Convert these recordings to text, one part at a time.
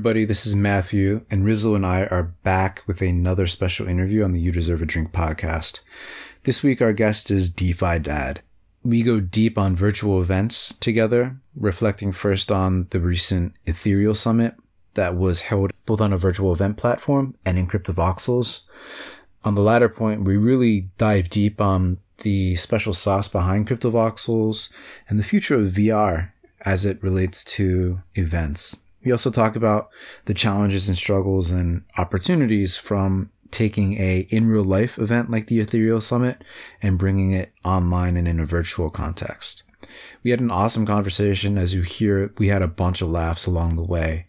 everybody, this is Matthew, and Rizzle and I are back with another special interview on the You Deserve a Drink podcast. This week our guest is DeFi Dad. We go deep on virtual events together, reflecting first on the recent Ethereal Summit that was held both on a virtual event platform and in CryptoVoxels. On the latter point, we really dive deep on the special sauce behind CryptoVoxels and the future of VR as it relates to events. We also talk about the challenges and struggles and opportunities from taking a in real life event like the Ethereal Summit and bringing it online and in a virtual context. We had an awesome conversation. As you hear, we had a bunch of laughs along the way.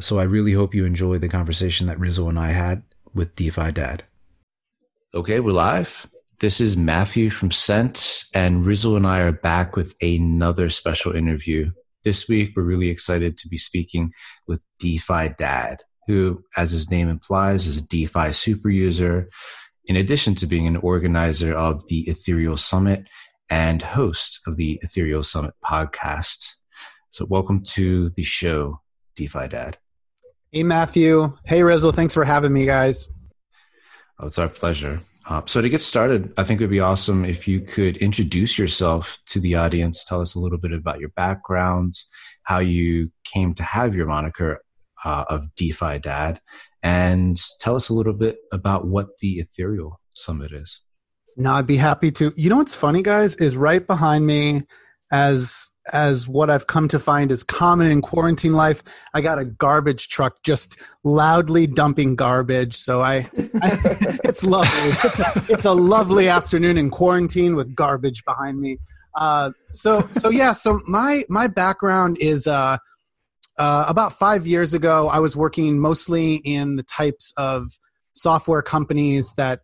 So I really hope you enjoy the conversation that Rizzle and I had with DeFi Dad. Okay, we're live. This is Matthew from Cent, and Rizzle and I are back with another special interview. This week, we're really excited to be speaking with DeFi Dad, who, as his name implies, is a DeFi super user, in addition to being an organizer of the Ethereal Summit and host of the Ethereal Summit podcast. So, welcome to the show, DeFi Dad. Hey, Matthew. Hey, Rizzle. Thanks for having me, guys. Oh, it's our pleasure. Uh, so to get started, I think it would be awesome if you could introduce yourself to the audience. Tell us a little bit about your background, how you came to have your moniker uh, of DeFi Dad, and tell us a little bit about what the Ethereal Summit is. No, I'd be happy to. You know what's funny, guys, is right behind me as as what I've come to find is common in quarantine life. I got a garbage truck just loudly dumping garbage. So I, I it's lovely. It's a, it's a, lovely afternoon in quarantine with garbage behind me. Uh, so so yeah. So my my background is uh, uh, about five years ago. I was working mostly in the types of software companies that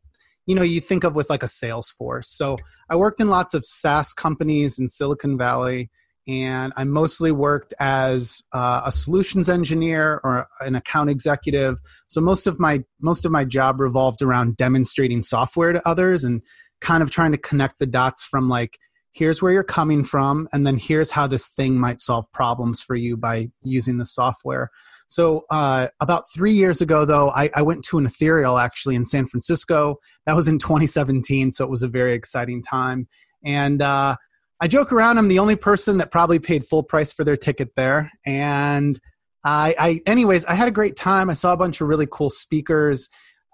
you know you think of with like a salesforce so i worked in lots of saas companies in silicon valley and i mostly worked as uh, a solutions engineer or an account executive so most of my most of my job revolved around demonstrating software to others and kind of trying to connect the dots from like here's where you're coming from and then here's how this thing might solve problems for you by using the software so uh, about three years ago, though, I, I, went to an ethereal actually in San Francisco. That was in 2017, so it was a very exciting time. And uh, I joke around. I'm the only person that probably paid full price for their ticket there. And I, I anyways, I had a great time. I saw a bunch of really cool speakers.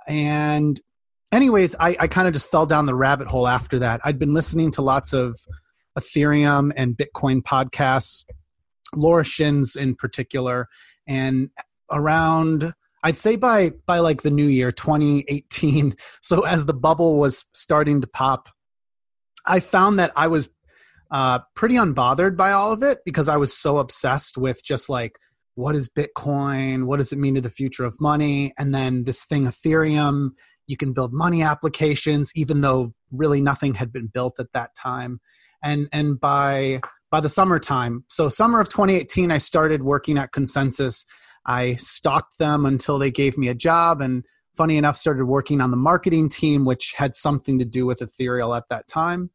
And anyways, I, I kind of just fell down the rabbit hole after that. I'd been listening to lots of Ethereum and Bitcoin podcasts, Laura Shin's in particular and around I'd say by by like the new year 2018 so as the bubble was starting to pop I found that I was uh, pretty unbothered by all of it because I was so obsessed with just like what is Bitcoin? What does it mean to the future of money? And then this thing, Ethereum, you can build money applications, even though really nothing had been built at that time. And and by by the summertime. So, summer of 2018, I started working at ConsenSys. I stalked them until they gave me a job, and funny enough, started working on the marketing team, which had something to do with Ethereal at that time.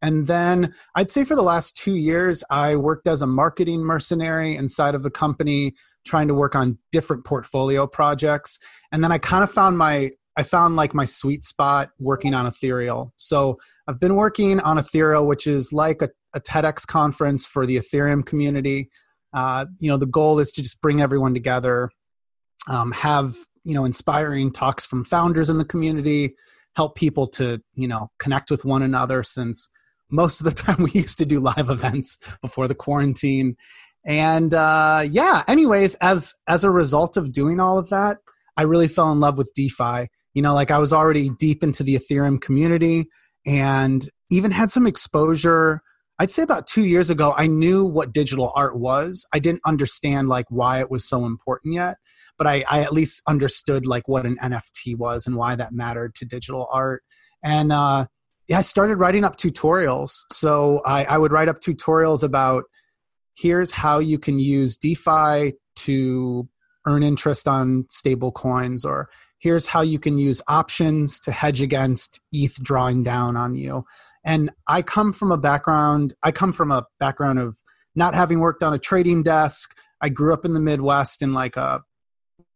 And then I'd say for the last two years, I worked as a marketing mercenary inside of the company, trying to work on different portfolio projects. And then I kind of found my I found like my sweet spot working on Ethereal. So I've been working on Ethereal, which is like a, a TEDx conference for the Ethereum community. Uh, you know, the goal is to just bring everyone together, um, have you know inspiring talks from founders in the community, help people to you know connect with one another. Since most of the time we used to do live events before the quarantine, and uh, yeah. Anyways, as as a result of doing all of that, I really fell in love with DeFi. You know like i was already deep into the ethereum community and even had some exposure i'd say about two years ago i knew what digital art was. I didn't understand like why it was so important yet but i, I at least understood like what an nft was and why that mattered to digital art. And uh, yeah i started writing up tutorials so I, I would write up tutorials about here's how you can use defi to earn interest on stable coins or here's how you can use options to hedge against ETH drawing down on you. And I come from a background, I come from a background of not having worked on a trading desk, I grew up in the Midwest in like a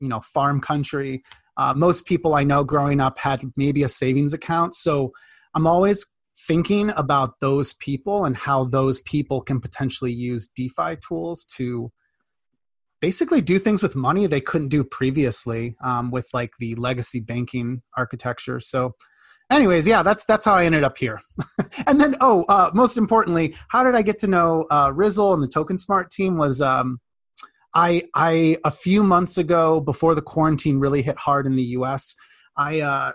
you know farm country. Uh, most people I know growing up had maybe a savings account, so I'm always thinking about those people and how those people can potentially use DeFi tools to basically do things with money they couldn't do previously um, with like the legacy banking architecture. So, anyways, yeah, that's that's how I ended up here. and then, oh, uh, most importantly, how did I get to know uh, Rizzle and the Token Smart team? Was um, I I a few months ago before the quarantine really hit hard in the U.S. I uh,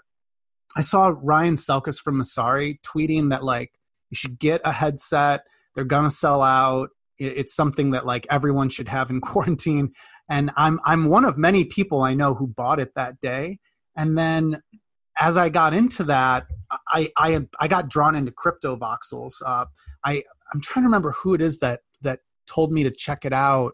I saw Ryan Selkis from Messari tweeting that like you should get a headset. They're gonna sell out. It's something that like everyone should have in quarantine. And I'm I'm one of many people I know who bought it that day. And then as I got into that, I I I got drawn into crypto voxels. Uh, I I'm trying to remember who it is that that told me to check it out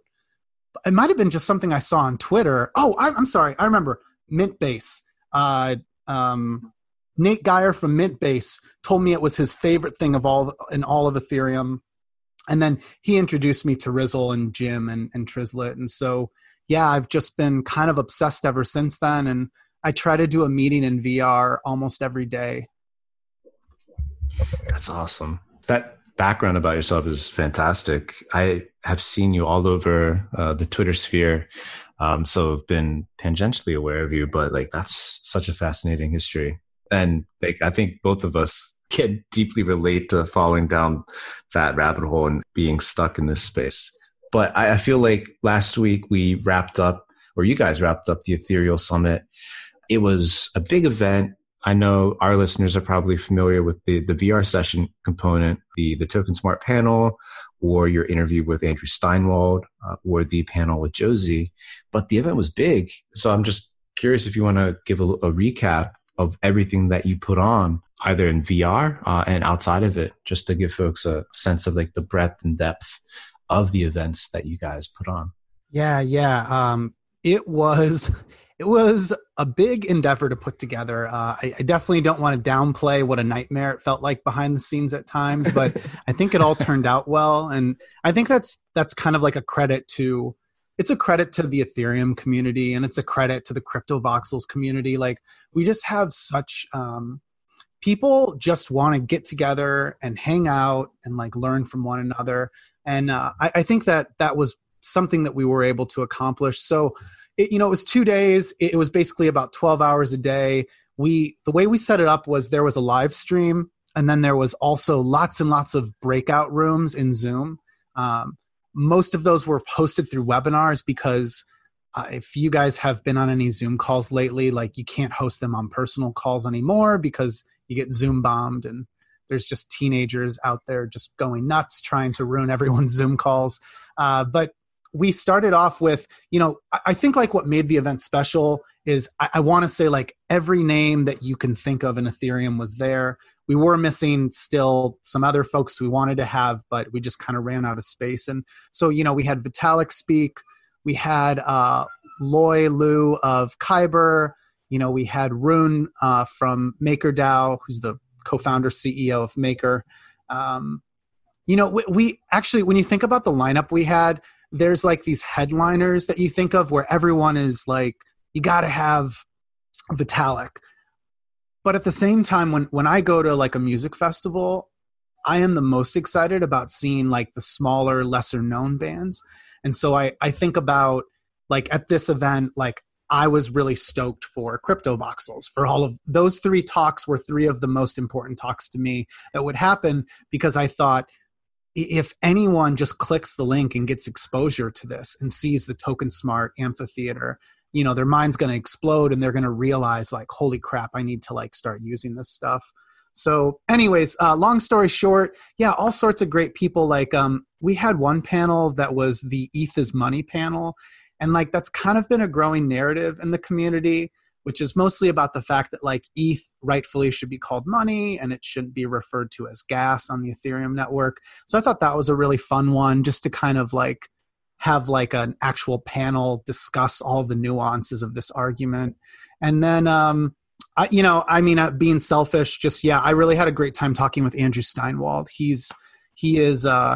it might have been just something I saw on Twitter. Oh, I, am sorry. I remember Mintbase. Uh, um, Nate Geier from Mintbase told me it was his favorite thing of all in all of Ethereum. And then he introduced me to Rizzle and Jim and, and Trizlet. And so, yeah, I've just been kind of obsessed ever since then. And I try to do a meeting in VR almost every day. That's awesome. That background about yourself is fantastic. I have seen you all over uh, the Twitter sphere, um, so I've been tangentially aware of you. But like, that's such a fascinating history, and like, I think both of us can deeply relate to falling down that rabbit hole and being stuck in this space. But I, I feel like last week we wrapped up, or you guys wrapped up the Ethereal Summit. It was a big event I know our listeners are probably familiar with the, the VR session component, the, the Token Smart panel, or your interview with Andrew Steinwold, uh, or the panel with Josie. But the event was big. So I'm just curious if you want to give a, a recap of everything that you put on, either in VR uh, and outside of it, just to give folks a sense of like the breadth and depth of the events that you guys put on. Yeah, yeah. Um, it was it was a big endeavor to put together. Uh, I, I, definitely don't want to downplay what a nightmare it felt like behind the scenes at times, but I think it all turned out well, and I think that's that's kind of like a credit to. It's a credit to the Ethereum community, and it's a credit to the Crypto Voxels community. Like we just have such um, people just want to get together and hang out and like learn from one another, and uh, I, I think that that was something that we were able to accomplish. So it, you know, it was two days. It, was basically about 12 hours a day. We, the way we set it up was there was a live stream and then there was also lots and lots of breakout rooms in Zoom. Um, most of those were posted through webinars because uh, if you guys have been on any Zoom calls lately, like you can't host them on personal calls anymore because you get Zoom bombed and there's just teenagers out there just going nuts trying to ruin everyone's Zoom calls. Uh, but we started off with, you know, I think like what made the event special is I, I want to say like every name that you can think of in Ethereum was there. We were missing still some other folks we wanted to have, but we just kind of ran out of space. And so, you know, we had Vitalik speak, we had uh, Loi Lu of Kyber, you know, we had Rune uh, from MakerDAO, who's the co-founder CEO of Maker. Um, you know, we, we actually, when you think about the lineup we had, there's like these headliners that you think of where everyone is like, you got to have Vitalik. But at the same time, when, when I go to like a music festival, I am the most excited about seeing like the smaller, lesser known bands. And so I, I think about like at this event, like I was really stoked for crypto voxels for all of those three talks were three of the most important talks to me that would happen because I thought if anyone just clicks the link and gets exposure to this and sees the token smart amphitheater you know their mind's going to explode and they're going to realize like holy crap i need to like start using this stuff so anyways uh, long story short yeah all sorts of great people like um, we had one panel that was the eth is money panel and like that's kind of been a growing narrative in the community which is mostly about the fact that like ETH rightfully should be called money and it shouldn't be referred to as gas on the Ethereum network. So I thought that was a really fun one just to kind of like have like an actual panel discuss all the nuances of this argument. And then um I, you know, I mean, uh, being selfish, just yeah, I really had a great time talking with Andrew Steinwold. He's he is uh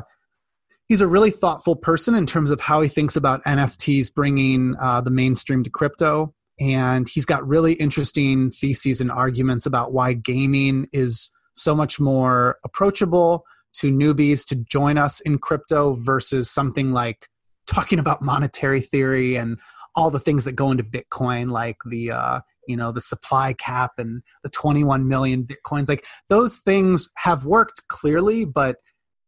he's a really thoughtful person in terms of how he thinks about NFTs bringing uh, the mainstream to crypto. And he's got really interesting theses and arguments about why gaming is so much more approachable to newbies to join us in crypto versus something like talking about monetary theory and all the things that go into Bitcoin, like the uh, you know the supply cap and the 21 million bitcoins. Like those things have worked clearly, but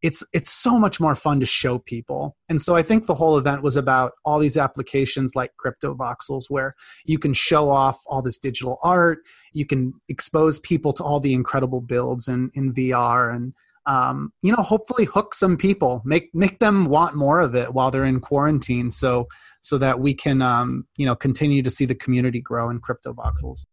it's it's so much more fun to show people. And so I think the whole event was about all these applications like crypto voxels where you can show off all this digital art, you can expose people to all the incredible builds in, in VR and um, you know hopefully hook some people make make them want more of it while they're in quarantine so so that we can um, you know continue to see the community grow in crypto voxels.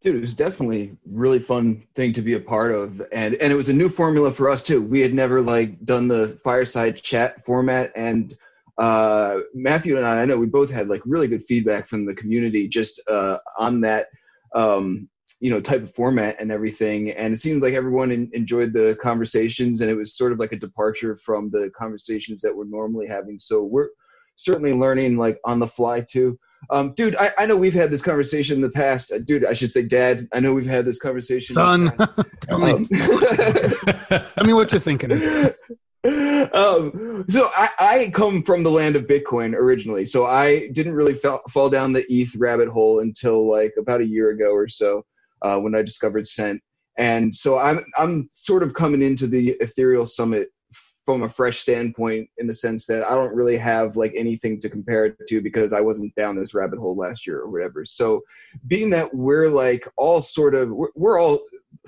Dude, it was definitely really fun thing to be a part of, and and it was a new formula for us too. We had never like done the fireside chat format, and uh, Matthew and I, I know we both had like really good feedback from the community just uh, on that, um, you know, type of format and everything. And it seemed like everyone in, enjoyed the conversations, and it was sort of like a departure from the conversations that we're normally having. So we're certainly learning like on the fly too. Um, dude, I, I know we've had this conversation in the past. Uh, dude, I should say, Dad. I know we've had this conversation. Son, tell me. Um, tell me what you're thinking. Um, so I, I come from the land of Bitcoin originally, so I didn't really fall, fall down the ETH rabbit hole until like about a year ago or so uh, when I discovered Cent. And so I'm I'm sort of coming into the Ethereal Summit from a fresh standpoint in the sense that I don't really have like anything to compare it to because I wasn't down this rabbit hole last year or whatever. So being that we're like all sort of we're, we're all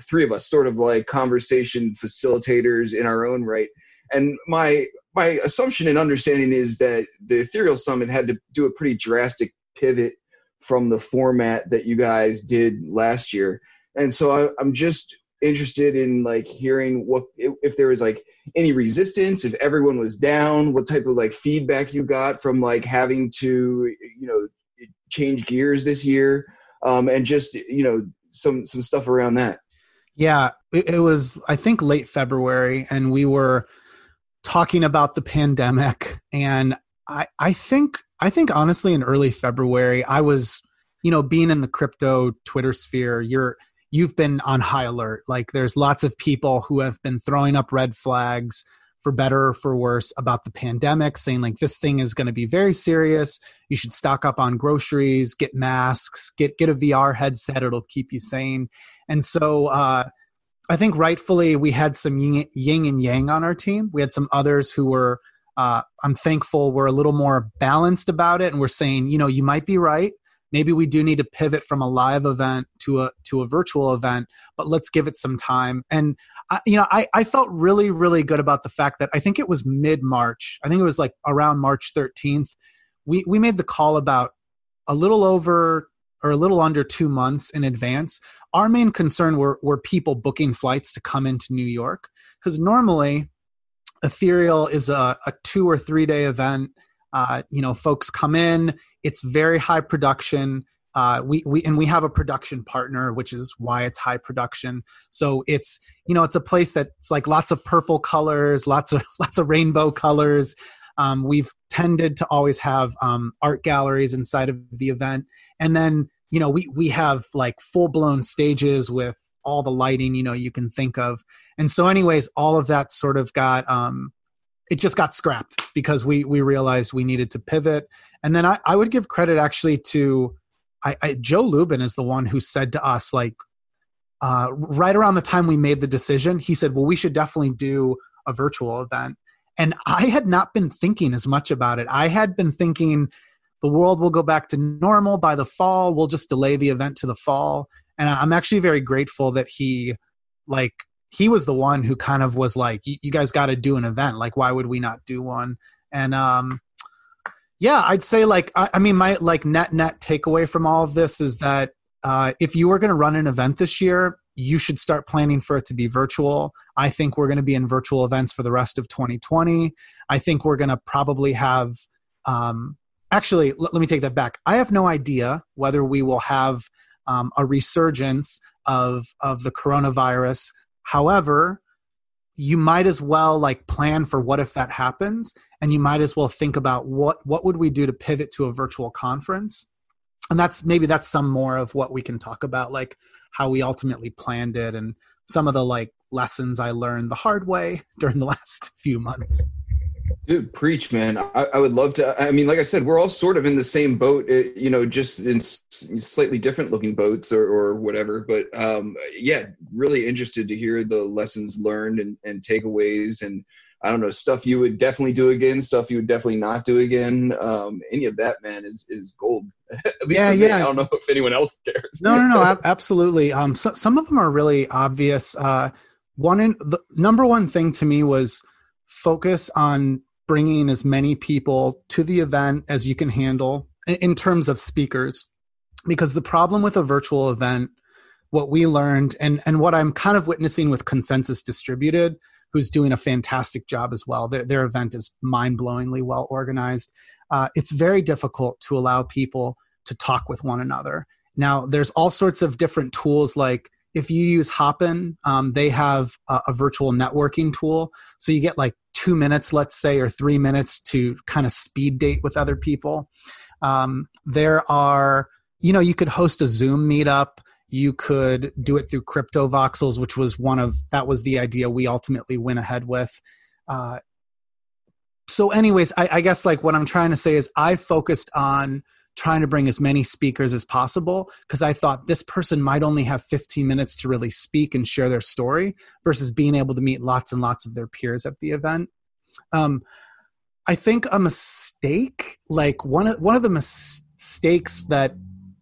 three of us sort of like conversation facilitators in our own right. And my my assumption and understanding is that the Ethereal Summit had to do a pretty drastic pivot from the format that you guys did last year. And so I, I'm just interested in like hearing what if, if there was like any resistance if everyone was down what type of like feedback you got from like having to you know change gears this year um and just you know some some stuff around that yeah it, it was i think late february and we were talking about the pandemic and i i think i think honestly in early february i was you know being in the crypto twitter sphere you're you've been on high alert. Like there's lots of people who have been throwing up red flags for better or for worse about the pandemic, saying like this thing is going to be very serious. You should stock up on groceries, get masks, get get a VR headset. It'll keep you sane. And so uh, I think rightfully we had some yin, yin and yang on our team. We had some others who were. Uh, I'm thankful we're a little more balanced about it, and we're saying, you know, you might be right. Maybe we do need to pivot from a live event to a to a virtual event but let's give it some time. And I, you know I, I felt really really good about the fact that i think it was mid march i think it was like around march 13th we we made the call about a little over or a little under two months in advance. Our main concern were were people booking flights to come into new york because normally ethereal is a, a two or three day event uh, you know folks come in it's very high production. Uh, we, we and we have a production partner, which is why it's high production. So it's you know it's a place that's like lots of purple colors, lots of lots of rainbow colors. Um, we've tended to always have um, art galleries inside of the event, and then you know we we have like full blown stages with all the lighting you know you can think of. And so, anyways, all of that sort of got um, it just got scrapped because we we realized we needed to pivot. And then I, I would give credit actually to I, I, Joe Lubin is the one who said to us like uh, right around the time we made the decision, he said, "Well, we should definitely do a virtual event." And I had not been thinking as much about it. I had been thinking the world will go back to normal by the fall. We'll just delay the event to the fall. And I'm actually very grateful that he like he was the one who kind of was like, "You guys got to do an event. Like, why would we not do one?" And um, yeah, I'd say like I, I mean, my like net net takeaway from all of this is that uh, if you were going to run an event this year, you should start planning for it to be virtual. I think we're going to be in virtual events for the rest of 2020. I think we're going to probably have. Um, actually, let me take that back. I have no idea whether we will have um, a resurgence of of the coronavirus. However, you might as well like plan for what if that happens and you might as well think about what what would we do to pivot to a virtual conference. And that's maybe that's some more of what we can talk about like how we ultimately planned it and some of the like lessons i learned the hard way during the last few months Dude, preach, man. I, I, would love to. I mean, like I said, we're all sort of in the same boat, eh, you know, just in slightly different looking boats or, or whatever. But um, yeah, really interested to hear the lessons learned and, and takeaways and I don't know stuff you would definitely do again, stuff you would definitely not do again. Um, any of that, man, is is gold. yeah, yeah. I don't know if anyone else cares. no, no, no, absolutely. Um, so, some of them are really obvious. Uh, one in the number one thing to me was focus on bringing as many people to the event as you can handle in, terms of speakers, because the problem with a virtual event, what we learned, and and what I'm kind of witnessing with consensus distributed who's doing a fantastic job as well. Their, their event is mind blowingly well organized. Uh, it's very difficult to allow people to talk with one another. Now, there's all sorts of different tools like if you use Hopin, um, they have a, a, virtual networking tool. So you get like two minutes, let's say, or three minutes to kind of speed date with other people. Um, there are, you know, you could host a Zoom meetup. You could do it through crypto voxels which was one of that was the idea we ultimately went ahead with. Uh, so anyways I, I guess like what i'm trying to say is i focused on trying to bring as many speakers as possible because i thought this person might only have 15 minutes to really speak and share their story versus being able to meet lots and lots of their peers at the event um, i think a mistake like one of, one of the mistakes that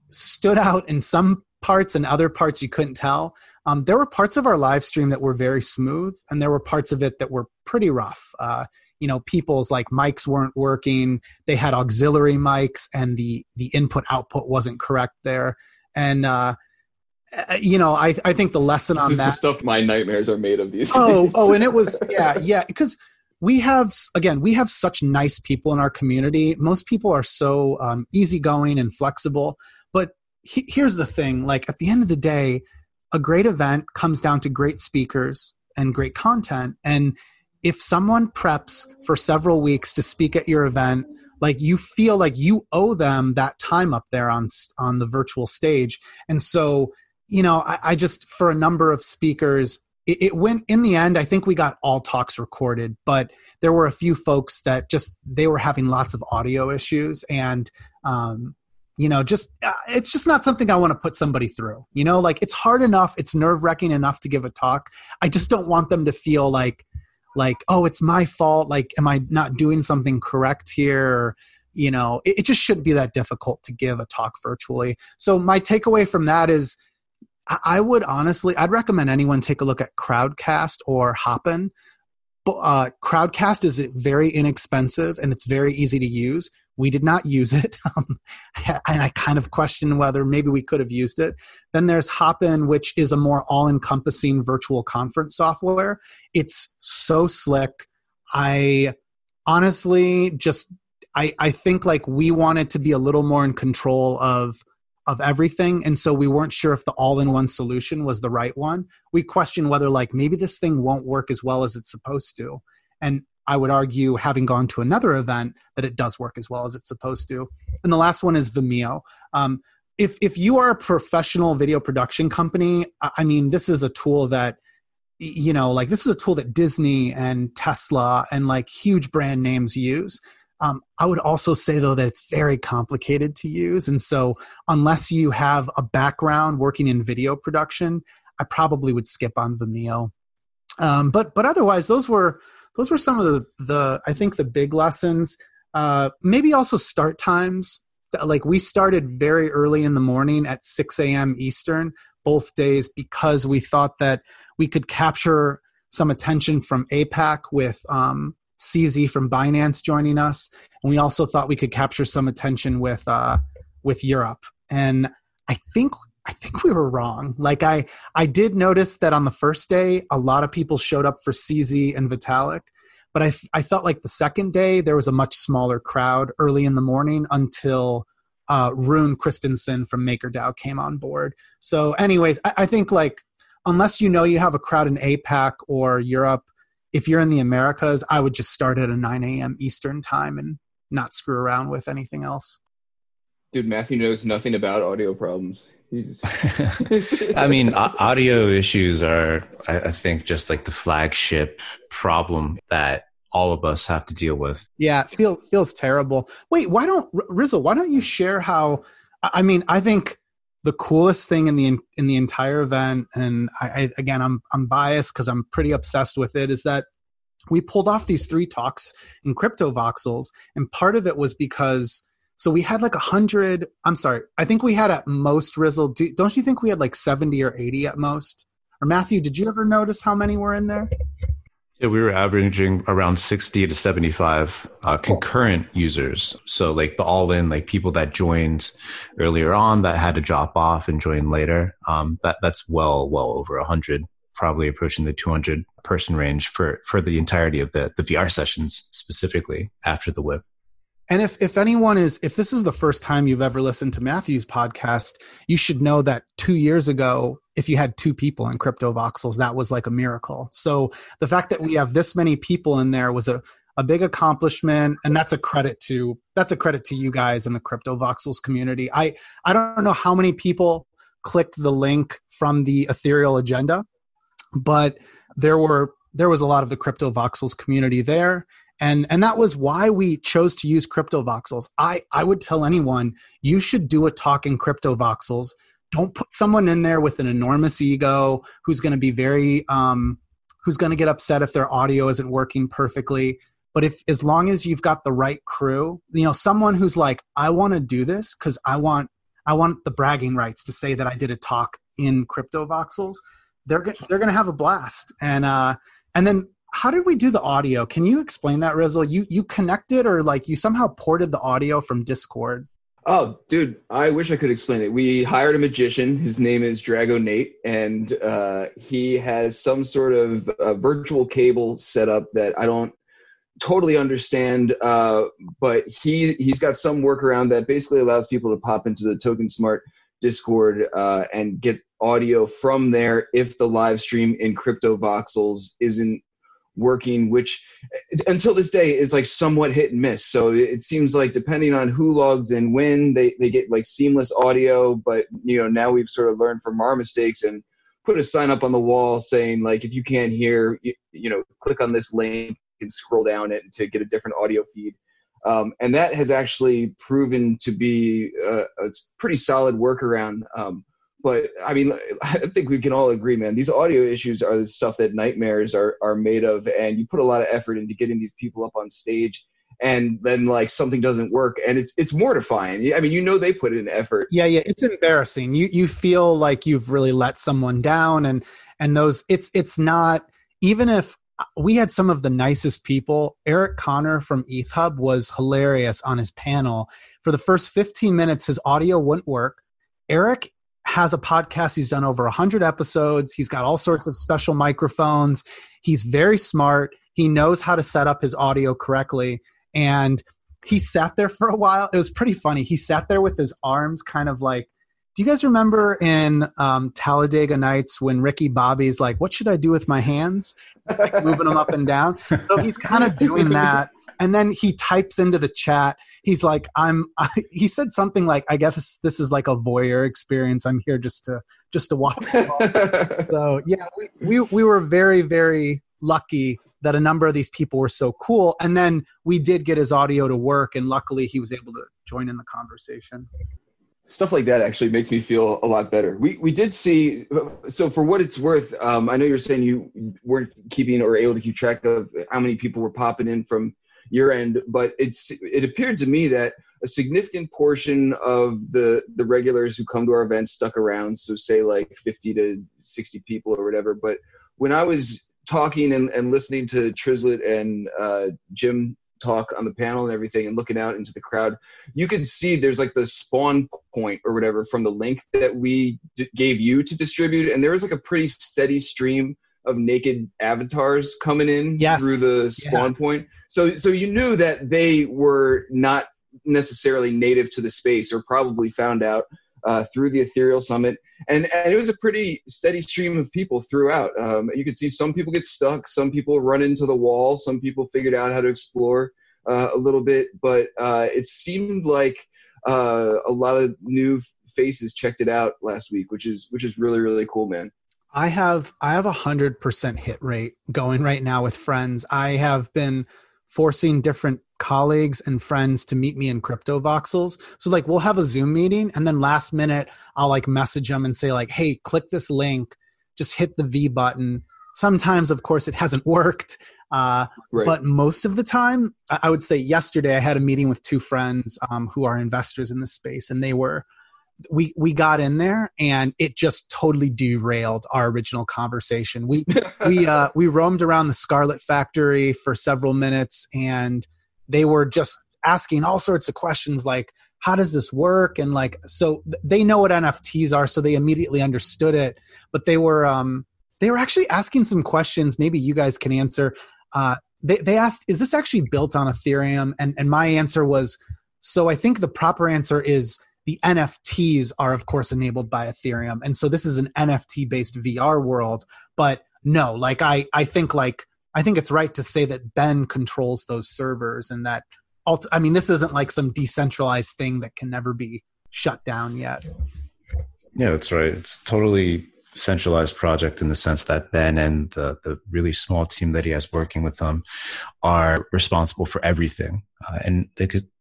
stood out in some parts and other parts you couldn't tell. Um, there were parts of our live stream that were very smooth, and there were parts of it that were pretty rough. Uh, you know, people's like mics weren't working. They had auxiliary mics, and the the input output wasn't correct there. And uh, uh you know, I I think the lesson this on that stuff my nightmares are made of these. Oh, days. oh, and it was yeah, yeah, because we have again we have such nice people in our community. Most people are so um, easygoing and flexible. But he, here's the thing like at the end of the day a great event comes down to great speakers and great content. And if someone preps for several weeks to speak at your event like you feel like you owe them that time up there on on the virtual stage. And so you know i, I just for a number of speakers it, it, went in the end i think we got all talks recorded but there were a few folks that just they were having lots of audio issues and um, you know just uh, it's just not something i want to put somebody through you know? Like it's hard enough it's nerve-wracking enough to give a talk. I just don't want them to feel like like oh it's my fault like am i not doing something correct here? You know it, it just shouldn't be that difficult to give a talk virtually. So my takeaway from that is I would honestly, I'd recommend anyone take a look at Crowdcast or Hopin. Uh, Crowdcast is very inexpensive and it's very easy to use. We did not use it. Um, and I kind of question whether maybe we could have used it. Then there's Hopin, which is a more all encompassing virtual conference software. It's so slick. I honestly just, I, I think like we wanted to be a little more in control of of everything and so we weren't sure if the all-in-one solution was the right one we questioned whether like maybe this thing won't work as well as it's supposed to and I would argue, having gone to another event, that it does work as well as it's supposed to. And the last one is Vimeo. Um, if if you are a professional video production company, I mean, this is a tool that you know, like this is a tool that Disney and Tesla and like huge brand names use. Um, I would also say though that it's very complicated to use, and so unless you have a background working in video production, I probably would skip on Vimeo. Um, but but otherwise, those were those were some of the, the I think the big lessons. Uh, maybe also start times. Like we started very early in the morning at 6 a.m. Eastern both days because we thought that we could capture some attention from APAC with um, CZ from Binance joining us, and we also thought we could capture some attention with uh, with Europe. And I think I think we were wrong. Like I I did notice that on the first day a lot of people showed up for CZ and Vitalik, but I I felt like the second day there was a much smaller crowd early in the morning until uh, Rune Christensen from MakerDAO came on board. So, anyways, I, I think like unless you know you have a crowd in APAC or Europe, if you're in the Americas, I would just start at a 9 a.m. Eastern time and not screw around with anything else. Dude, Matthew knows nothing about audio problems. I mean, audio issues are, I think, just like the flagship problem that all of us have to deal with. Yeah, it feel, feels terrible. Wait, why don't Rizzle? Why don't you share how? I mean, I think the coolest thing in the in the entire event, and I, I again, I'm I'm biased because I'm pretty obsessed with it, is that we pulled off these three talks in crypto voxels, and part of it was because so we had like a hundred. I'm sorry, I think we had at most Rizzle. Do, don't you think we had like seventy or eighty at most? Or Matthew, did you ever notice how many were in there? Yeah, we were averaging around 60 to 75 uh, concurrent users. So, like the all in, like people that joined earlier on that had to drop off and join later. Um, that that's well, well over 100, probably approaching the 200 person range for for the entirety of the the VR sessions specifically after the whip. And if if anyone is if this is the first time you've ever listened to Matthew's podcast, you should know that 2 years ago if you had two people in crypto voxels that was like a miracle. So the fact that we have this many people in there was a a big accomplishment and that's a credit to that's a credit to you guys in the crypto voxels community. I I don't know how many people clicked the link from the ethereal agenda, but there were there was a lot of the crypto voxels community there and and that was why we chose to use crypto voxels i i would tell anyone you should do a talk in crypto voxels don't put someone in there with an enormous ego who's going to be very um who's going to get upset if their audio isn't working perfectly. But if as long as you've got the right crew you know someone who's like i want to do this because i want i want the bragging rights to say that i did a talk in crypto voxels they're they're going to have a blast. And uh and then how did we do the audio? Can you explain that, Rizzle? You you connected or like you somehow ported the audio from Discord? Oh, dude, I wish I could explain it. We hired a magician. His name is Drago Nate, and uh, he has some sort of uh, virtual cable set up that I don't totally understand. Uh, but he he's got some workaround that basically allows people to pop into the Token Smart Discord uh, and get audio from there if the live stream in Crypto Voxels isn't working, which until this day is like somewhat hit and miss. So it seems like depending on who logs in when, they, they get like seamless audio. But you know, now we've sort of learned from our mistakes and put a sign up on the wall saying like if you can't hear, you, you know, click on this link and scroll down it to get a different audio feed. Um, and that has actually proven to be a, a pretty solid workaround. Um, but I mean, I think we can all agree, man. These audio issues are the stuff that nightmares are are made of, and you put a lot of effort into getting these people up on stage, and then like something doesn't work, and it's it's mortifying. I mean, you know, they put in effort. Yeah, yeah, it's embarrassing. You you feel like you've really let someone down, and and those it's it's not even if uh, we had some of the nicest people. Eric Conner from ETH Hub was hilarious on his panel. For the first 15 minutes, his audio wouldn't work. Eric has a podcast. He's done over 100 episodes. He's got all sorts of special microphones. He's very smart. He knows how to set up his audio correctly. And he sat there for a while. It was pretty funny. He sat there with his arms kind of like, do you guys remember in um, Talladega Nights when Ricky Bobby's like, "What should I do with my hands?" Like moving them up and down. So he's kind of doing that, and then he types into the chat. He's like, "I'm." I, he said something like, "I guess this is like a voyeur experience. I'm here just to just to watch." so yeah, we, we we were very very lucky that a number of these people were so cool, and then we did get his audio to work, and luckily he was able to join in the conversation stuff like that actually makes me feel a lot better. We we did see so for what it's worth. Um, I know you're saying you weren't keeping or able to keep track of how many people were popping in from your end, but it's it appeared to me that a significant portion of the the regulars who come to our events stuck around. So say like 50 to 60 people or whatever. But when I was talking and, and listening to Trislet and uh, Jim talk on the panel and everything and looking out into the crowd, you could see there's like the spawn point or whatever from the link that we d- gave you to distribute. And there was like a pretty steady stream of naked avatars coming in yes. through the spawn yeah. point. So, so you knew that they were not necessarily native to the space or probably found out uh, through the Ethereal Summit, and and it was a pretty steady stream of people throughout. Um, you could see some people get stuck, some people run into the wall, some people figured out how to explore uh, a little bit, but uh, it seemed like uh, a lot of new faces checked it out last week, which is which is really really cool, man. I have I have a hundred percent hit rate going right now with friends. I have been forcing different colleagues and friends to meet me in crypto voxels. So like we'll have a Zoom meeting and then last minute I'll like message them and say like, "Hey, click this link, just hit the V button." Sometimes of course it hasn't worked. Uh, right. But most of the time, I would say yesterday I had a meeting with two friends um, who are investors in the space, and they were we we got in there and it just totally derailed our original conversation. We we uh, we roamed around the Scarlet Factory for several minutes, and they were just asking all sorts of questions like how does this work? And like so they know what nfts are so they immediately understood it. But they were um they were actually asking some questions maybe you guys can answer. Uh they, they asked is this actually built on ethereum? And and my answer was so i think the proper answer is the nfts are of course enabled by ethereum. And so this is an nft based vr world. But no like i i think like I think it's right to say that Ben controls those servers and that I mean this isn't like some decentralized thing that can never be shut down yet. Yeah, that's right. It's a totally centralized project in the sense that Ben and the, the really small team that he has working with him are responsible for everything. Uh, and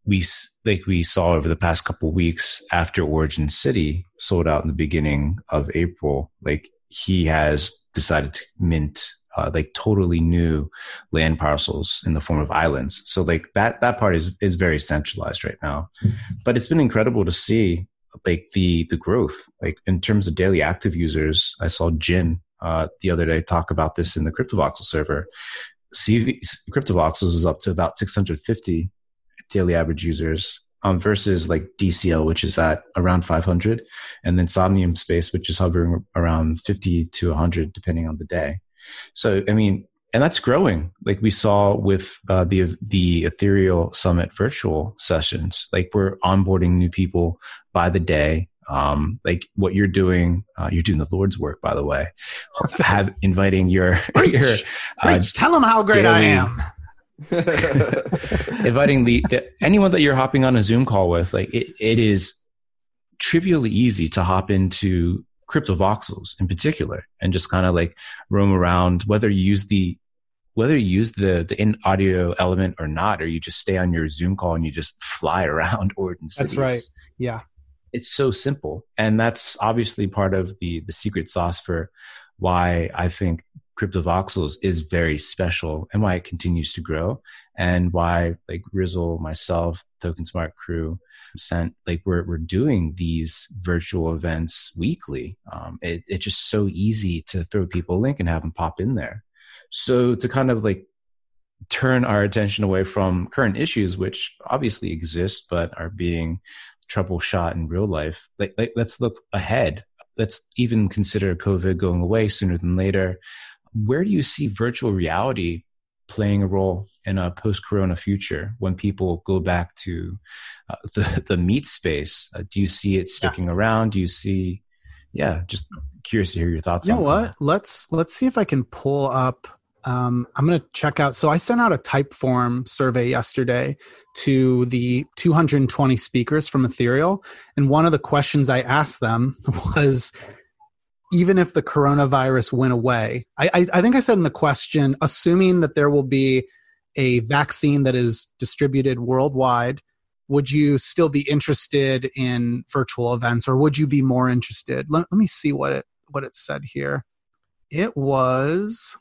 we like we saw over the past couple weeks after Origin City sold out in the beginning of April, like he has decided to mint uh, like totally new land parcels in the form of islands. So like that that part is is very centralized right now, but it's been incredible to see like the the growth like in terms of daily active users. I saw Jin uh, the other day talk about this in the CryptoVoxel server. CV, CryptoVoxels is up to about 650 daily average users um, versus like DCL, which is at around 500, and then Somnium Space, which is hovering around 50 to 100, depending on the day. So, I mean, and that's growing. Like we saw with uh, the the Ethereal Summit virtual sessions. Like we're onboarding new people by the day. Um, like what you're doing, uh, you're doing the Lord's work, by the way. Have inviting your Preach. your uh, Preach. tell them how great daily, I am. inviting the, the anyone that you're hopping on a Zoom call with. Like it, it is trivially easy to hop into crypto voxels in particular and just kind of like roam around whether you use the whether you use the the in audio element or not or you just stay on your zoom call and you just fly around City. that's right yeah it's so simple and that's obviously part of the the secret sauce for why i think crypto voxels is very special and why it continues to grow and why like rizzle myself token smart crew Cent like we're, we're doing these virtual events weekly. Um, it, it's just so easy to throw people a link and have them pop in there. So to kind of like turn our attention away from current issues which obviously exist but are being troubleshot in real life like, like let's look ahead. Let's even consider covid going away sooner than later where do you see virtual reality playing a role in a post-corona future when people go back to uh, the the meet space? Uh, do you see it sticking yeah. around? Do you see? Yeah, just curious to hear your thoughts. You know what? That. Let's let's see if I can pull up. Um, I'm going to check out. So I sent out a Typeform survey yesterday to the 220 speakers from Ethereal, and one of the questions I asked them was even if the coronavirus went away, I, I, I, think I said in the question, assuming that there will be a vaccine that is distributed worldwide, would you still be interested in virtual events or would you be more interested? Let, let me see what it what it said here. It was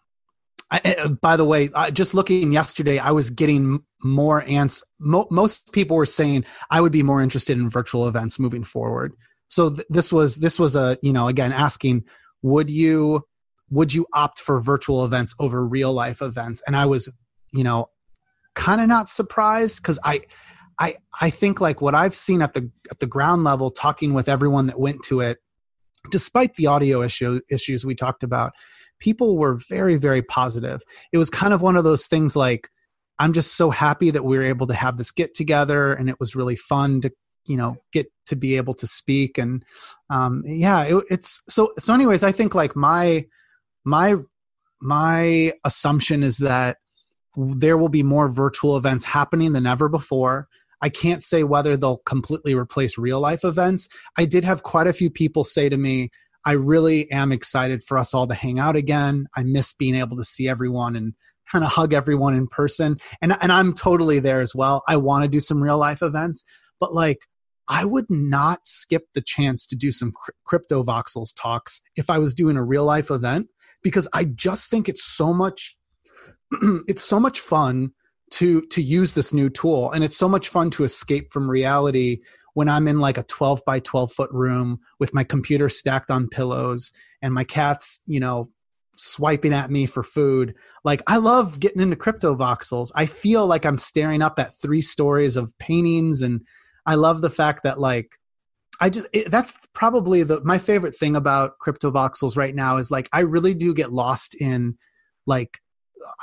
I, eh, eh, by the way, just looking yesterday, I was getting more answers. Mo- most people were saying I would be more interested in virtual events moving forward so th- this was this was a you know again asking would you would you opt for virtual events over real life events? And i was you know kind of not surprised because i i i think like what i've seen at the at the ground level talking with everyone that went to it despite the audio issue issues we talked about people were very very positive. It was kind of one of those things like i'm just so happy that we were able to have this get together and it was really fun to you know get to be able to speak and um yeah it, it's so so anyways i think like my my my assumption is that there will be more virtual events happening than ever before I can't say whether they'll completely replace real life events. I did have quite a few people say to me, I really am excited for us all to hang out again. I miss being able to see everyone and kind of hug everyone in person. And, and I'm totally there as well. I want to do some real life events, but like, I would not skip the chance to do some crypto voxels talks if I was doing a real life event because I just think it's so much it's so much fun to to use this new tool and it's so much fun to escape from reality when i'm in like a 12 by 12 foot room with my computer stacked on pillows and my cats you know swiping at me for food. Like i love getting into crypto voxels. I feel like i'm staring up at three stories of paintings and i love the fact that like i just it, that's probably the my favorite thing about crypto voxels right now is like i really do get lost in like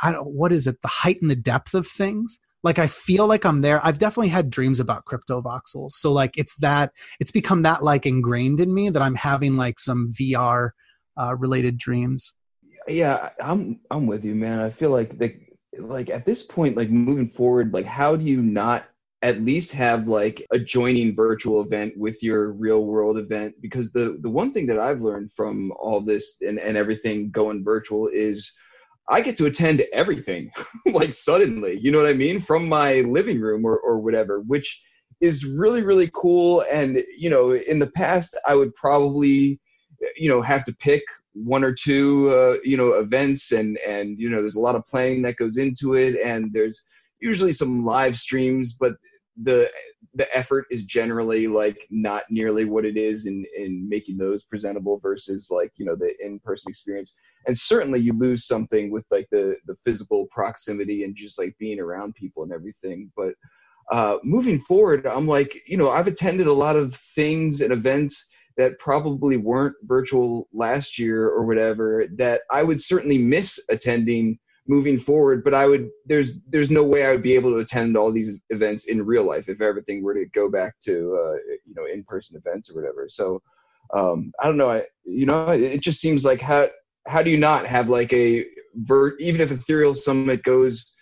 I don't what is it the height and the depth of things like I feel like I'm there. I've definitely had dreams about crypto voxels. So like it's that it's become that like ingrained in me that I'm having like some VR uh, related dreams. Yeah, I'm I'm with you, man. I feel like the like at this point, like moving forward, like how do you not at least have like a joining virtual event with your real world event? Because the the one thing that I've learned from all this and, and everything going virtual is I get to attend everything like suddenly, you know what I mean, from my living room or, or whatever, which is really, really cool. And, you know, in the past, I would probably, you know, have to pick one or two, uh, you know, events and, and, you know, there's a lot of planning that goes into it. And there's usually some live streams, but the the effort is generally like not nearly what it is in in making those presentable versus like you know the in-person experience. And certainly you lose something with like the the physical proximity and just like being around people and everything. But uh moving forward i'm like you know i've attended a lot of things and events that probably weren't virtual last year or whatever that i would certainly miss attending moving forward but i would there's there's no way i would be able to attend all these events in real life if everything were to go back to uh, you know in-person events or whatever. So um i don't know i you know it just seems like how how do you not have like a vert even if ethereal summit goes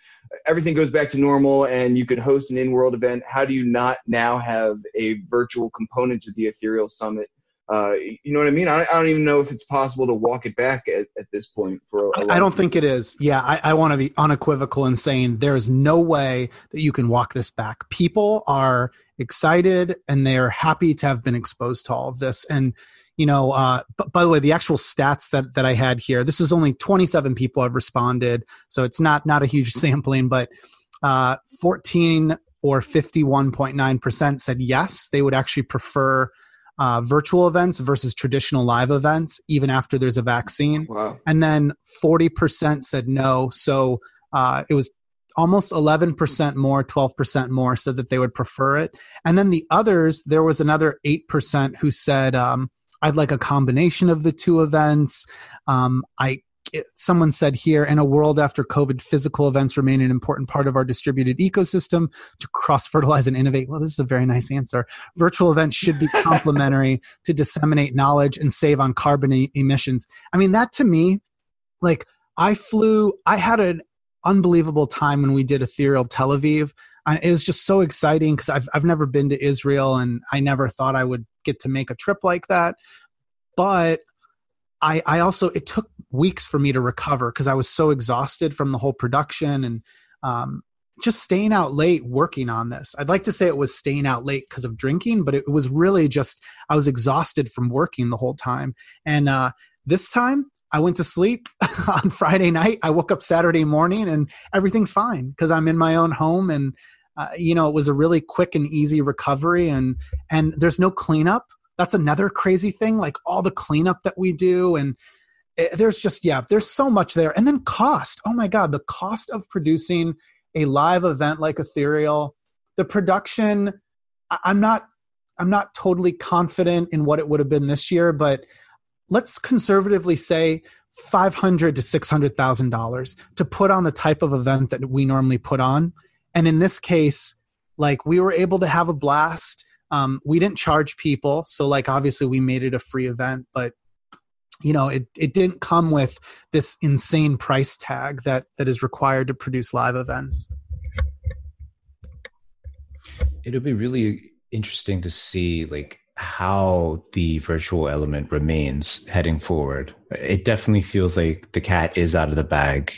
everything goes back to normal and you could host an in-world event how do you not now have a virtual component to the ethereal summit uh, you know what I mean? I, I, don't even know if it's possible to walk it back at, at this point. For I don't think it is. Yeah, I, I want to be unequivocal in saying there is no way that you can walk this back. People are excited and they're happy to have been exposed to all of this. And you know, uh, b- by the way, the actual stats that that I had here, this is only 27 people have responded, so it's not not a huge sampling, but uh, 14 or 51.9 percent said yes, they would actually prefer uh, virtual events versus traditional live events, even after there's a vaccine. Wow. And then 40% said no. So uh, it was almost 11% more, 12% more said that they would prefer it. And then the others, there was another 8% who said, um, I'd like a combination of the two events. Um, I someone said here in a world after covid physical events remain an important part of our distributed ecosystem to cross fertilize and innovate. Well this is a very nice answer. Virtual events should be complementary to disseminate knowledge and save on carbon e- emissions. I mean that to me like i flew i had an unbelievable time when we did ethereal tel aviv. I, it was just so exciting because I've, I've never been to israel and i never thought i would get to make a trip like that. But I, I also it took weeks for me to recover because I was so exhausted from the whole production and um, just staying out late working on this. I'd like to say it was staying out late because of drinking, but it was really just I was exhausted from working the whole time. And uh, this time I went to sleep on Friday night. I woke up Saturday morning and everything's fine because I'm in my own home and uh, you know it was a really quick and easy recovery and and there's no cleanup that's another crazy thing like all the cleanup that we do and there's just yeah there's so much there. And then cost. Oh my god the cost of producing a live event like ethereal the production i'm not i'm not totally confident in what it would have been this year but let's conservatively say 500 to 600 thousand dollars to put on the type of event that we normally put on. And in this case like we were able to have a blast. Um, we didn't charge people, so like obviously we made it a free event, but you know it it didn't come with this insane price tag that that is required to produce live events. It'll be really interesting to see like how the virtual element remains heading forward. It definitely feels like the cat is out of the bag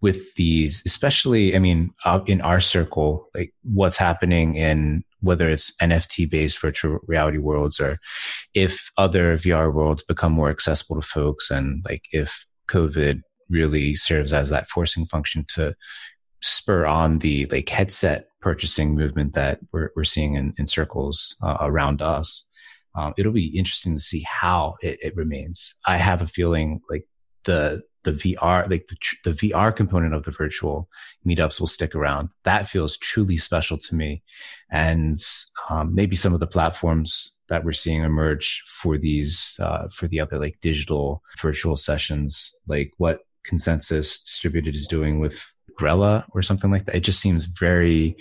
with these, especially, I mean, in our circle, like what's happening in whether it's NFT based virtual reality worlds or if other VR worlds become more accessible to folks and like if COVID really serves as that forcing function to spur on the like headset purchasing movement that we're, we're seeing in, in circles uh, around us. Um, it'll be interesting to see how it, it, remains. I have a feeling like the the VR, like the, the VR component of the virtual meetups will stick around. That feels truly special to me. And um, maybe some of the platforms that we're seeing emerge for these, uh, for the other like digital virtual sessions, like what consensus distributed is doing with Grella or something like that. It just seems very,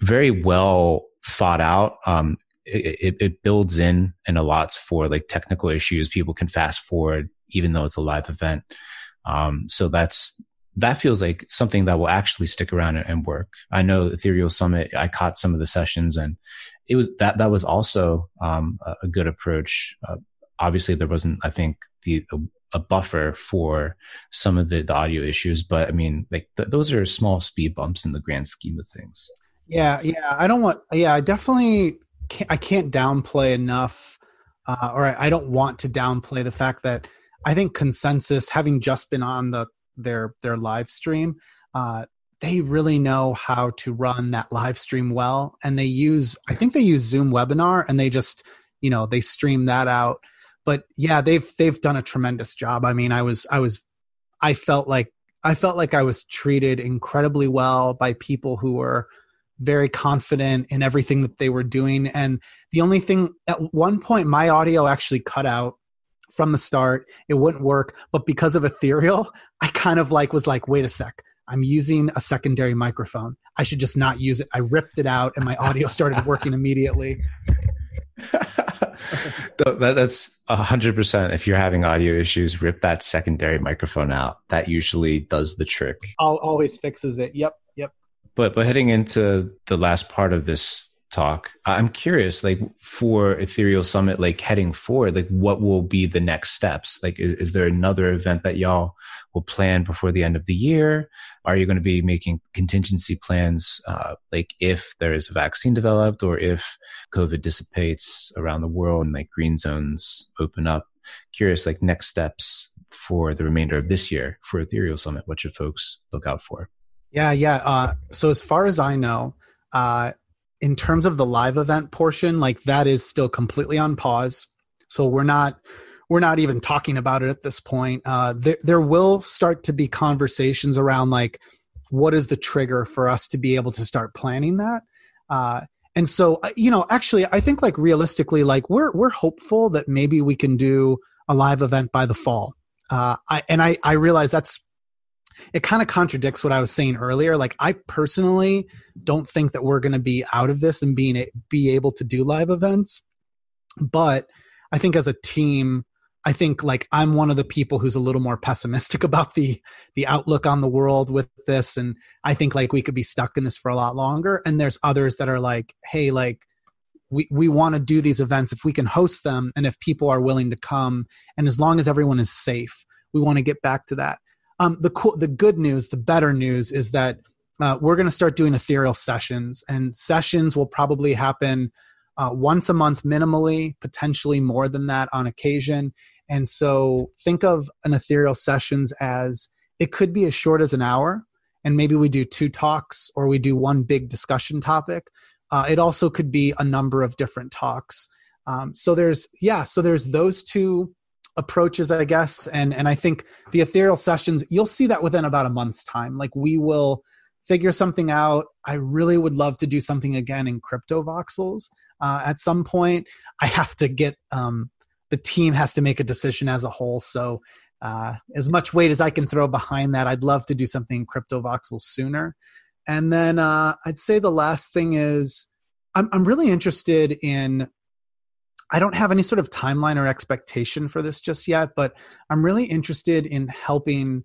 very well thought out. Um, it, it, builds in and allots for like technical issues. People can fast forward even though it's a live event. Um, so that's that feels like something that will actually stick around and, work. I know Ethereal Summit. I caught some of the sessions, and it was that that was also um, a, a, good approach. Uh, obviously, there wasn't, I think, the a, a, buffer for some of the, the audio issues, but I mean, like th- those are small speed bumps in the grand scheme of things. Yeah, yeah. I don't want. Yeah, I definitely. Can't, I can't downplay enough, uh, or I, I don't want to downplay the fact that I think consensus, having just been on the their their live stream, uh, they really know how to run that live stream well, and they use I think they use Zoom Webinar, and they just you know they stream that out. But yeah, they've they've done a tremendous job. I mean, I was I was I felt like I felt like I was treated incredibly well by people who were very confident in everything that they were doing. And the only thing at one point, my audio actually cut out from the start. It wouldn't work. But because of Ethereal, I kind of like was like, wait a sec. I'm using a secondary microphone. I should just not use it. I ripped it out and my audio started working immediately. that, that's a hundred percent. If you're having audio issues, rip that secondary microphone out. That usually does the trick. I'll, always fixes it. Yep. Yep. But but heading into the last part of this talk. I'm curious, like for Ethereal Summit, like heading forward, like what will be the next steps? Like, is, is, there another event that y'all will plan before the end of the year? Are you going to be making contingency plans, uh, like if there is a vaccine developed or if COVID dissipates around the world and like green zones open up? Curious, like next steps for the remainder of this year for Ethereal Summit. What should folks look out for? Yeah, yeah. Uh, so as far as I know, uh, in terms of the live event portion, like that is still completely on pause. So we're not we're not even talking about it at this point. Uh, there there will start to be conversations around like what is the trigger for us to be able to start planning that. Uh, and so uh, you know, actually, I think like realistically, like we're we're hopeful that maybe we can do a live event by the fall. Uh, I, and I I realize that's it kind of contradicts what I was saying earlier. Like I personally don't think that we're going to be out of this and being be able to do live events, but I think as a team, I think like I'm one of the people who's a little more pessimistic about the the outlook on the world with this, and I think like we could be stuck in this for a lot longer. And there's others that are like, hey, like we, we want to do these events if we can host them and if people are willing to come and as long as everyone is safe we want to get back to that um, the cool, the good news, the better news is that uh, we're going to start doing ethereal sessions, and sessions will probably happen uh, once a month minimally, potentially more than that on occasion. And so think of an ethereal sessions as it could be as short as an hour, and maybe we do two talks or we do one big discussion topic. Uh, it also could be a number of different talks. Um, so there's yeah, so there's those two approaches i guess. And and i think the ethereal sessions you'll see that within about a month's time. Like we will figure something out. I really would love to do something again in crypto voxels. Uh, at some point i have to get um, the team has to make a decision as a whole. So uh, as much weight as i can throw behind that i'd love to do something in crypto voxels sooner. And then uh, i'd say the last thing is I'm I'm really interested in I don't have any sort of timeline or expectation for this just yet, but I'm really interested in helping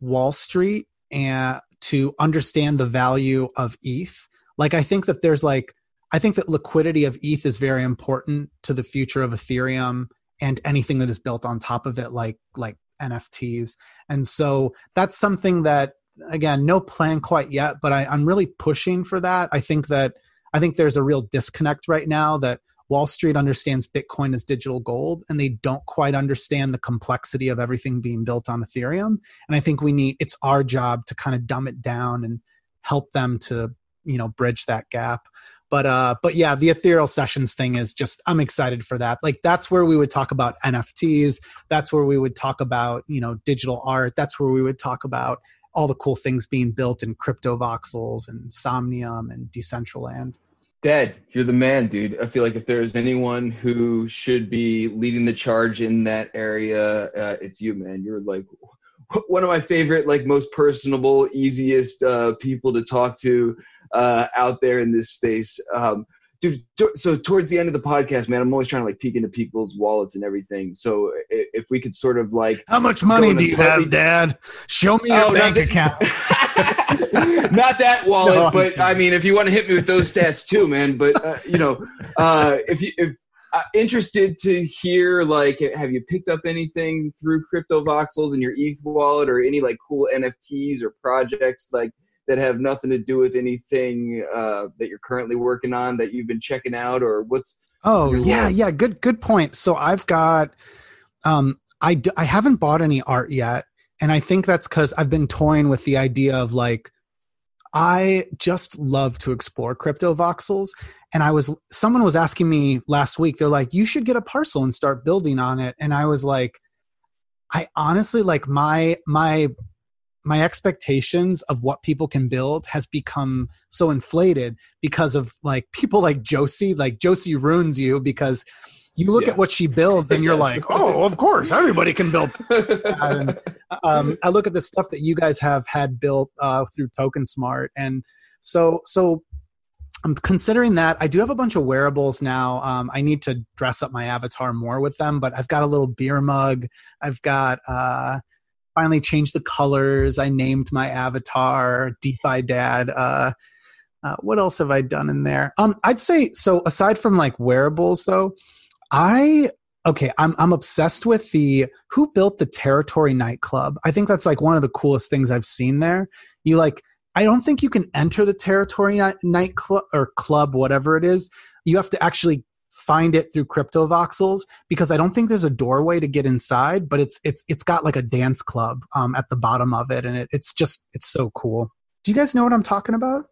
Wall Street and to understand the value of ETH. Like I think that there's like I think that liquidity of ETH is very important to the future of Ethereum and anything that is built on top of it like like NFTs. And so that's something that again, no plan quite yet, but I, I'm really pushing for that. I think that I think there's a real disconnect right now that Wall Street understands Bitcoin as digital gold and they don't quite understand the complexity of everything being built on Ethereum. And I think we need it's our job to kind of dumb it down and help them to, you know, bridge that gap. But uh but yeah, the ethereal sessions thing is just I'm excited for that. Like that's where we would talk about NFTs, that's where we would talk about, you know, digital art, that's where we would talk about all the cool things being built in crypto voxels and somnium and decentraland Dad, you're the man, dude. I feel like if there's anyone who should be leading the charge in that area, uh, it's you, man. You're like one of my favorite, like most personable, easiest uh, people to talk to uh, out there in this space. Um, dude, so towards the end of the podcast, man, I'm always trying to like peek into people's wallets and everything. So if we could sort of like, how much money do you slightly... have, Dad? Show me your oh, bank account. not that wallet, no, but I mean, if you want to hit me with those stats too, man. But uh, you know, uh, if you if uh, interested to hear like, have you picked up anything through crypto voxels in your ETH wallet, or any like cool NFTs or projects like that have nothing to do with anything uh, that you're currently working on that you've been checking out, or what's? Oh yeah, yeah, good good point. So I've got, um, I d- I haven't bought any art yet and I think that's because I've been toying with the idea of like, I just love to explore crypto voxels. And I was, someone was asking me last week, they're like, you should get a parcel and start building on it. And I was like, I honestly like my, my, my expectations of what people can build has become so inflated because of like people like Josie, like Josie ruins you because you look yeah. at what she builds and you're like, oh, of course, everybody can build. and, um, I look at the stuff that you guys have had built uh, through Token Smart, and so so I'm considering that. I do have a bunch of wearables now. Um, I need to dress up my avatar more with them, but I've got a little beer mug. I've got uh, finally changed the colors. I named my avatar DeFi Dad. Uh, uh, what else have I done in there? Um, I'd say so. Aside from like wearables, though, I okay, I'm I'm obsessed with the who built the Territory nightclub. I think that's like one of the coolest things I've seen there. You like I don't think you can enter the Territory night nightclub or club whatever it is. You have to actually find it through crypto voxels because I don't think there's a doorway to get inside, but it's it's it's got like a dance club um, at the bottom of it, and it, it's just it's so cool. Do you guys know what I'm talking about?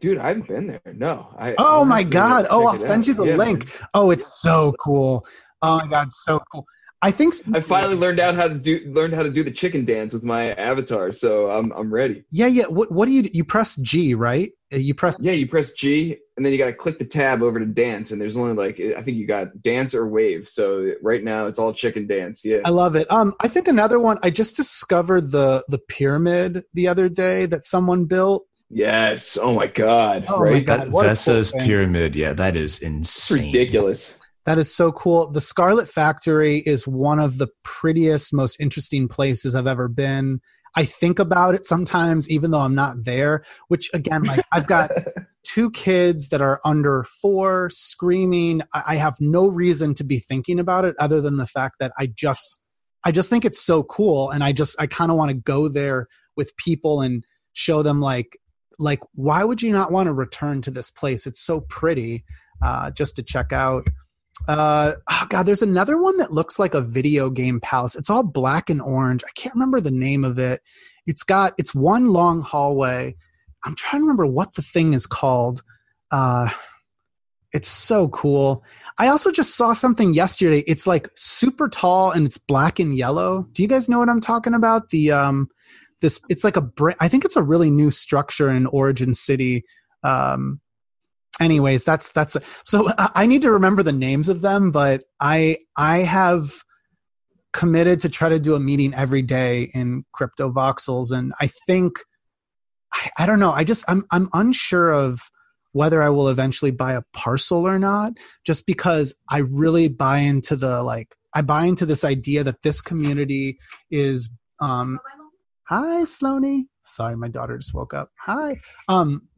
Dude, I haven't been there. No. I, oh my god! Oh, I'll send out. you the yeah, link. Man. Oh, it's so cool. Oh my god, so cool. I think so. I finally learned out how to do learned how to do the chicken dance with my avatar, so I'm I'm ready. Yeah, yeah. What what do you you press G right? Uh, you press yeah, you press G, and then you got to click the tab over to dance, and there's only like I think you got dance or wave. So right now it's all chicken dance. Yeah, I love it. Um, I think another one. I just discovered the the pyramid the other day that someone built Yes. Oh my god. Oh right. My god. That Vessas cool pyramid. Yeah, that is insane. It's ridiculous. That is so cool. The Scarlet Factory is one of the prettiest, most interesting places I've ever been. I think about it sometimes, even though I'm not there. Which again, like I've got two kids that are under four, screaming. I have no reason to be thinking about it other than the fact that I just, I just think it's so cool, and I just, I kind of want to go there with people and show them like like why would you not want to return to this place? It's so pretty uh, just to check out. Uh, oh god there's another one that looks like a video game palace. It's all black and orange. I can't remember the name of it. It's got it's one long hallway. I'm trying to remember what the thing is called. Uh, it's so cool. I also just saw something yesterday. It's like super tall and it's black and yellow. Do you guys know what i'm talking about? The um this it's like a i think it's a really new structure in origin city um anyways that's that's so i need to remember the names of them but i i have committed to try to do a meeting every day in crypto voxels and i think I, I don't know i just i'm i'm unsure of whether I will eventually buy a parcel or not, just because I really buy into the like I buy into this idea that this community is um hi Sloane. Sorry, my daughter just woke up. Hi. Um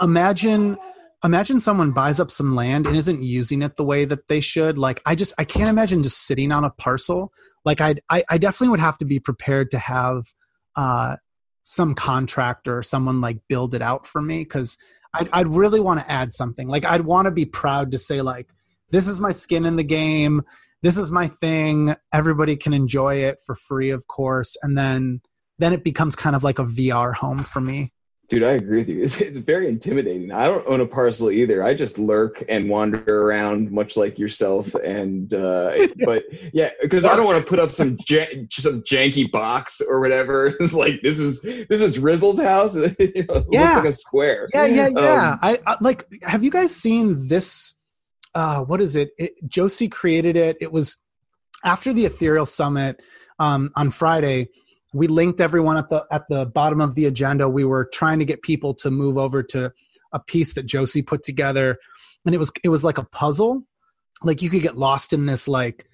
imagine imagine someone buys up some land and isn't using it the way that they should. Like I just I can't imagine just sitting on a parcel. Like I'd, I I definitely would have to be prepared to have uh some contractor or someone like build it out for me because I'd, I'd really want to add something. Like I'd want to be proud to say like this is my skin in the game. This is my thing. Everybody can enjoy it for free, of course, and then then it becomes kind of like a VR home for me. Dude, I agree with you. It's, it's very intimidating. I don't own a parcel either. I just lurk and wander around, much like yourself. And uh, but yeah, because I don't want to put up some jan- some janky box or whatever. It's like this is this is Rizzle's house. you know, yeah, like a square. Yeah, yeah, yeah. Um, I, I, like. Have you guys seen this? Uh, what is it? it? Josie created it. It was after the Ethereal Summit um, on Friday we linked everyone at the at the bottom of the agenda. We were trying to get people to move over to a piece that Josie put together, and it was it was like a puzzle. Like you could get lost in this like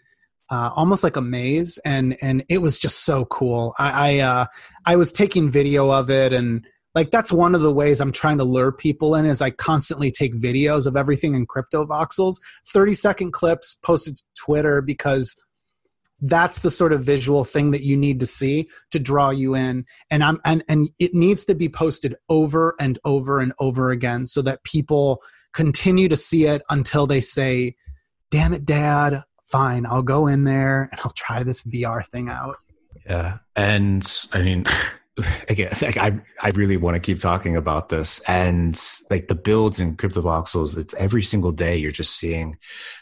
uh, almost like a maze, and and it was just so cool. I I, uh, I was taking video of it, and like that's one of the ways I'm trying to lure people in is I constantly take videos of everything in crypto voxels, 30 second clips posted to Twitter because that's the sort of visual thing that you need to see to draw you in. And i'm and and it needs to be posted over and over and over again so that people continue to see it until they say damn it dad. Fine i'll go in there and i'll try this vr thing out. Yeah. And i mean again, like I, I really want to keep talking about this and like the builds in CryptoVoxels, it's every single day you're just seeing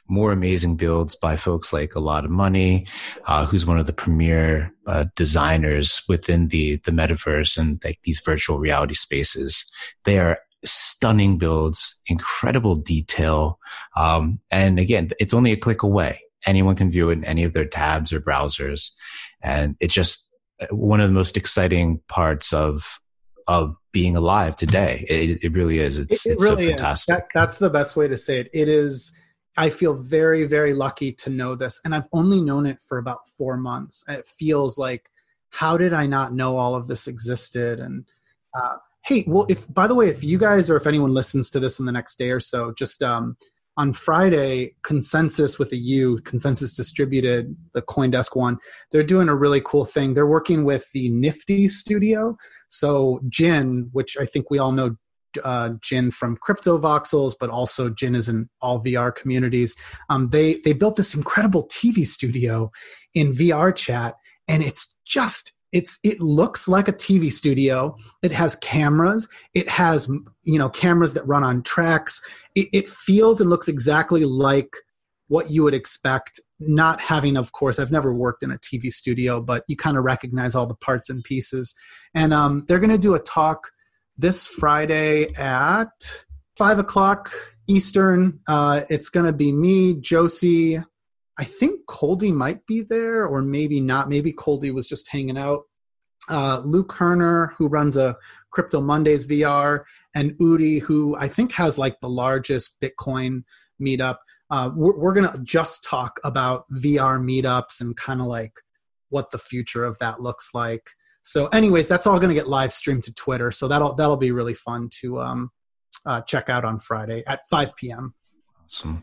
more amazing builds by folks like Alotta Money, uh, who's one of the premier uh, designers within the, the metaverse and like these virtual reality spaces. They are stunning builds, incredible detail. Um, and again, it's only a click away. Anyone can view it in any of their tabs or browsers. And it just, one of the most exciting parts of of being alive today. It, it really is. It's it, it it's really so fantastic. That, that's the best way to say it. It is. I feel very very lucky to know this, and I've only known it for about four months. It feels like how did I not know all of this existed? And uh, hey, well, if by the way, if you guys or if anyone listens to this in the next day or so, just um, on Friday, Consensus with a U, Consensus Distributed, the CoinDesk one, they're doing a really cool thing. They're working with the Nifty Studio. So Jin, which I think we all know uh, Jin from Crypto Voxels, but also Jin is in all VR communities. Um, they they built this incredible TV studio in VR chat, and it's just it's it looks like a TV studio. It has cameras. It has you know cameras that run on tracks. It, it, feels and looks exactly like what you would expect. Not having, of course, I've never worked in a TV studio, but you kind of recognize all the parts and pieces. And um, they're going to do a talk this Friday at five o'clock Eastern. Uh, it's going to be me, Josie, I think Coldie might be there, or maybe not. Maybe Coldie was just hanging out. Uh, Lou Kerner, who runs a Crypto Mondays VR, and Udi, who I think has like the largest Bitcoin meetup. Uh, we're, we're going to just talk about VR meetups and kind of like what the future of that looks like. So, anyways, that's all going to get live streamed to Twitter. So that'll that'll be really fun to um, uh, check out on Friday at 5 p.m. Awesome.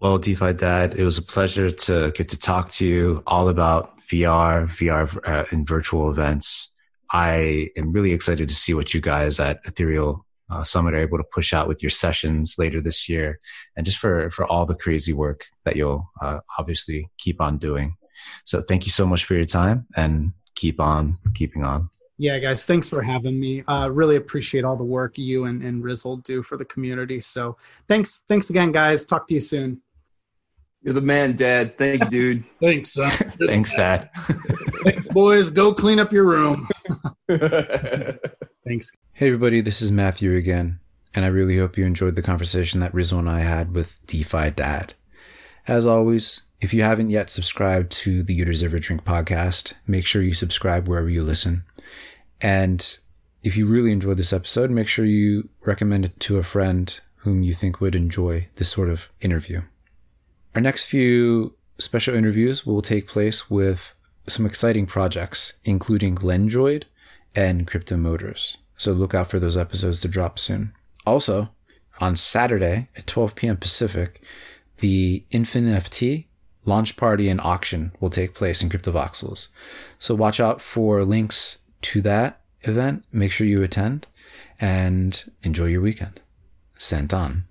Well, DeFi Dad, it was a pleasure to get to talk to you all about VR, VR uh, and virtual events. I am really excited to see what you guys at Ethereal uh, Summit are able to push out with your sessions later this year, and just for for all the crazy work that you'll uh, obviously keep on doing. So, thank you so much for your time, and keep on keeping on. Yeah, guys, thanks for having me. Uh, really appreciate all the work you and, and Rizzle do for the community. So thanks, thanks again, guys. Talk to you soon. You're the man, Dad. Thank you, dude. thanks, son. thanks, Dad. thanks, boys. Go clean up your room. thanks. Hey, everybody. This is Matthew again, and I really hope you enjoyed the conversation that Rizzle and I had with DeFi Dad. As always, if you haven't yet subscribed to the You Deserve a Drink podcast, make sure you subscribe wherever you listen. And if you really enjoyed this episode, make sure you recommend it to a friend whom you think would enjoy this sort of interview. Our next few special interviews will take place with some exciting projects, including Lendroid and Crypto Motors. So look out for those episodes to drop soon. Also, on Saturday at 12 p.m. Pacific, the InfinFT launch party and auction will take place in CryptoVoxels. So watch out for links to that event. Make sure you attend and enjoy your weekend. Sent on.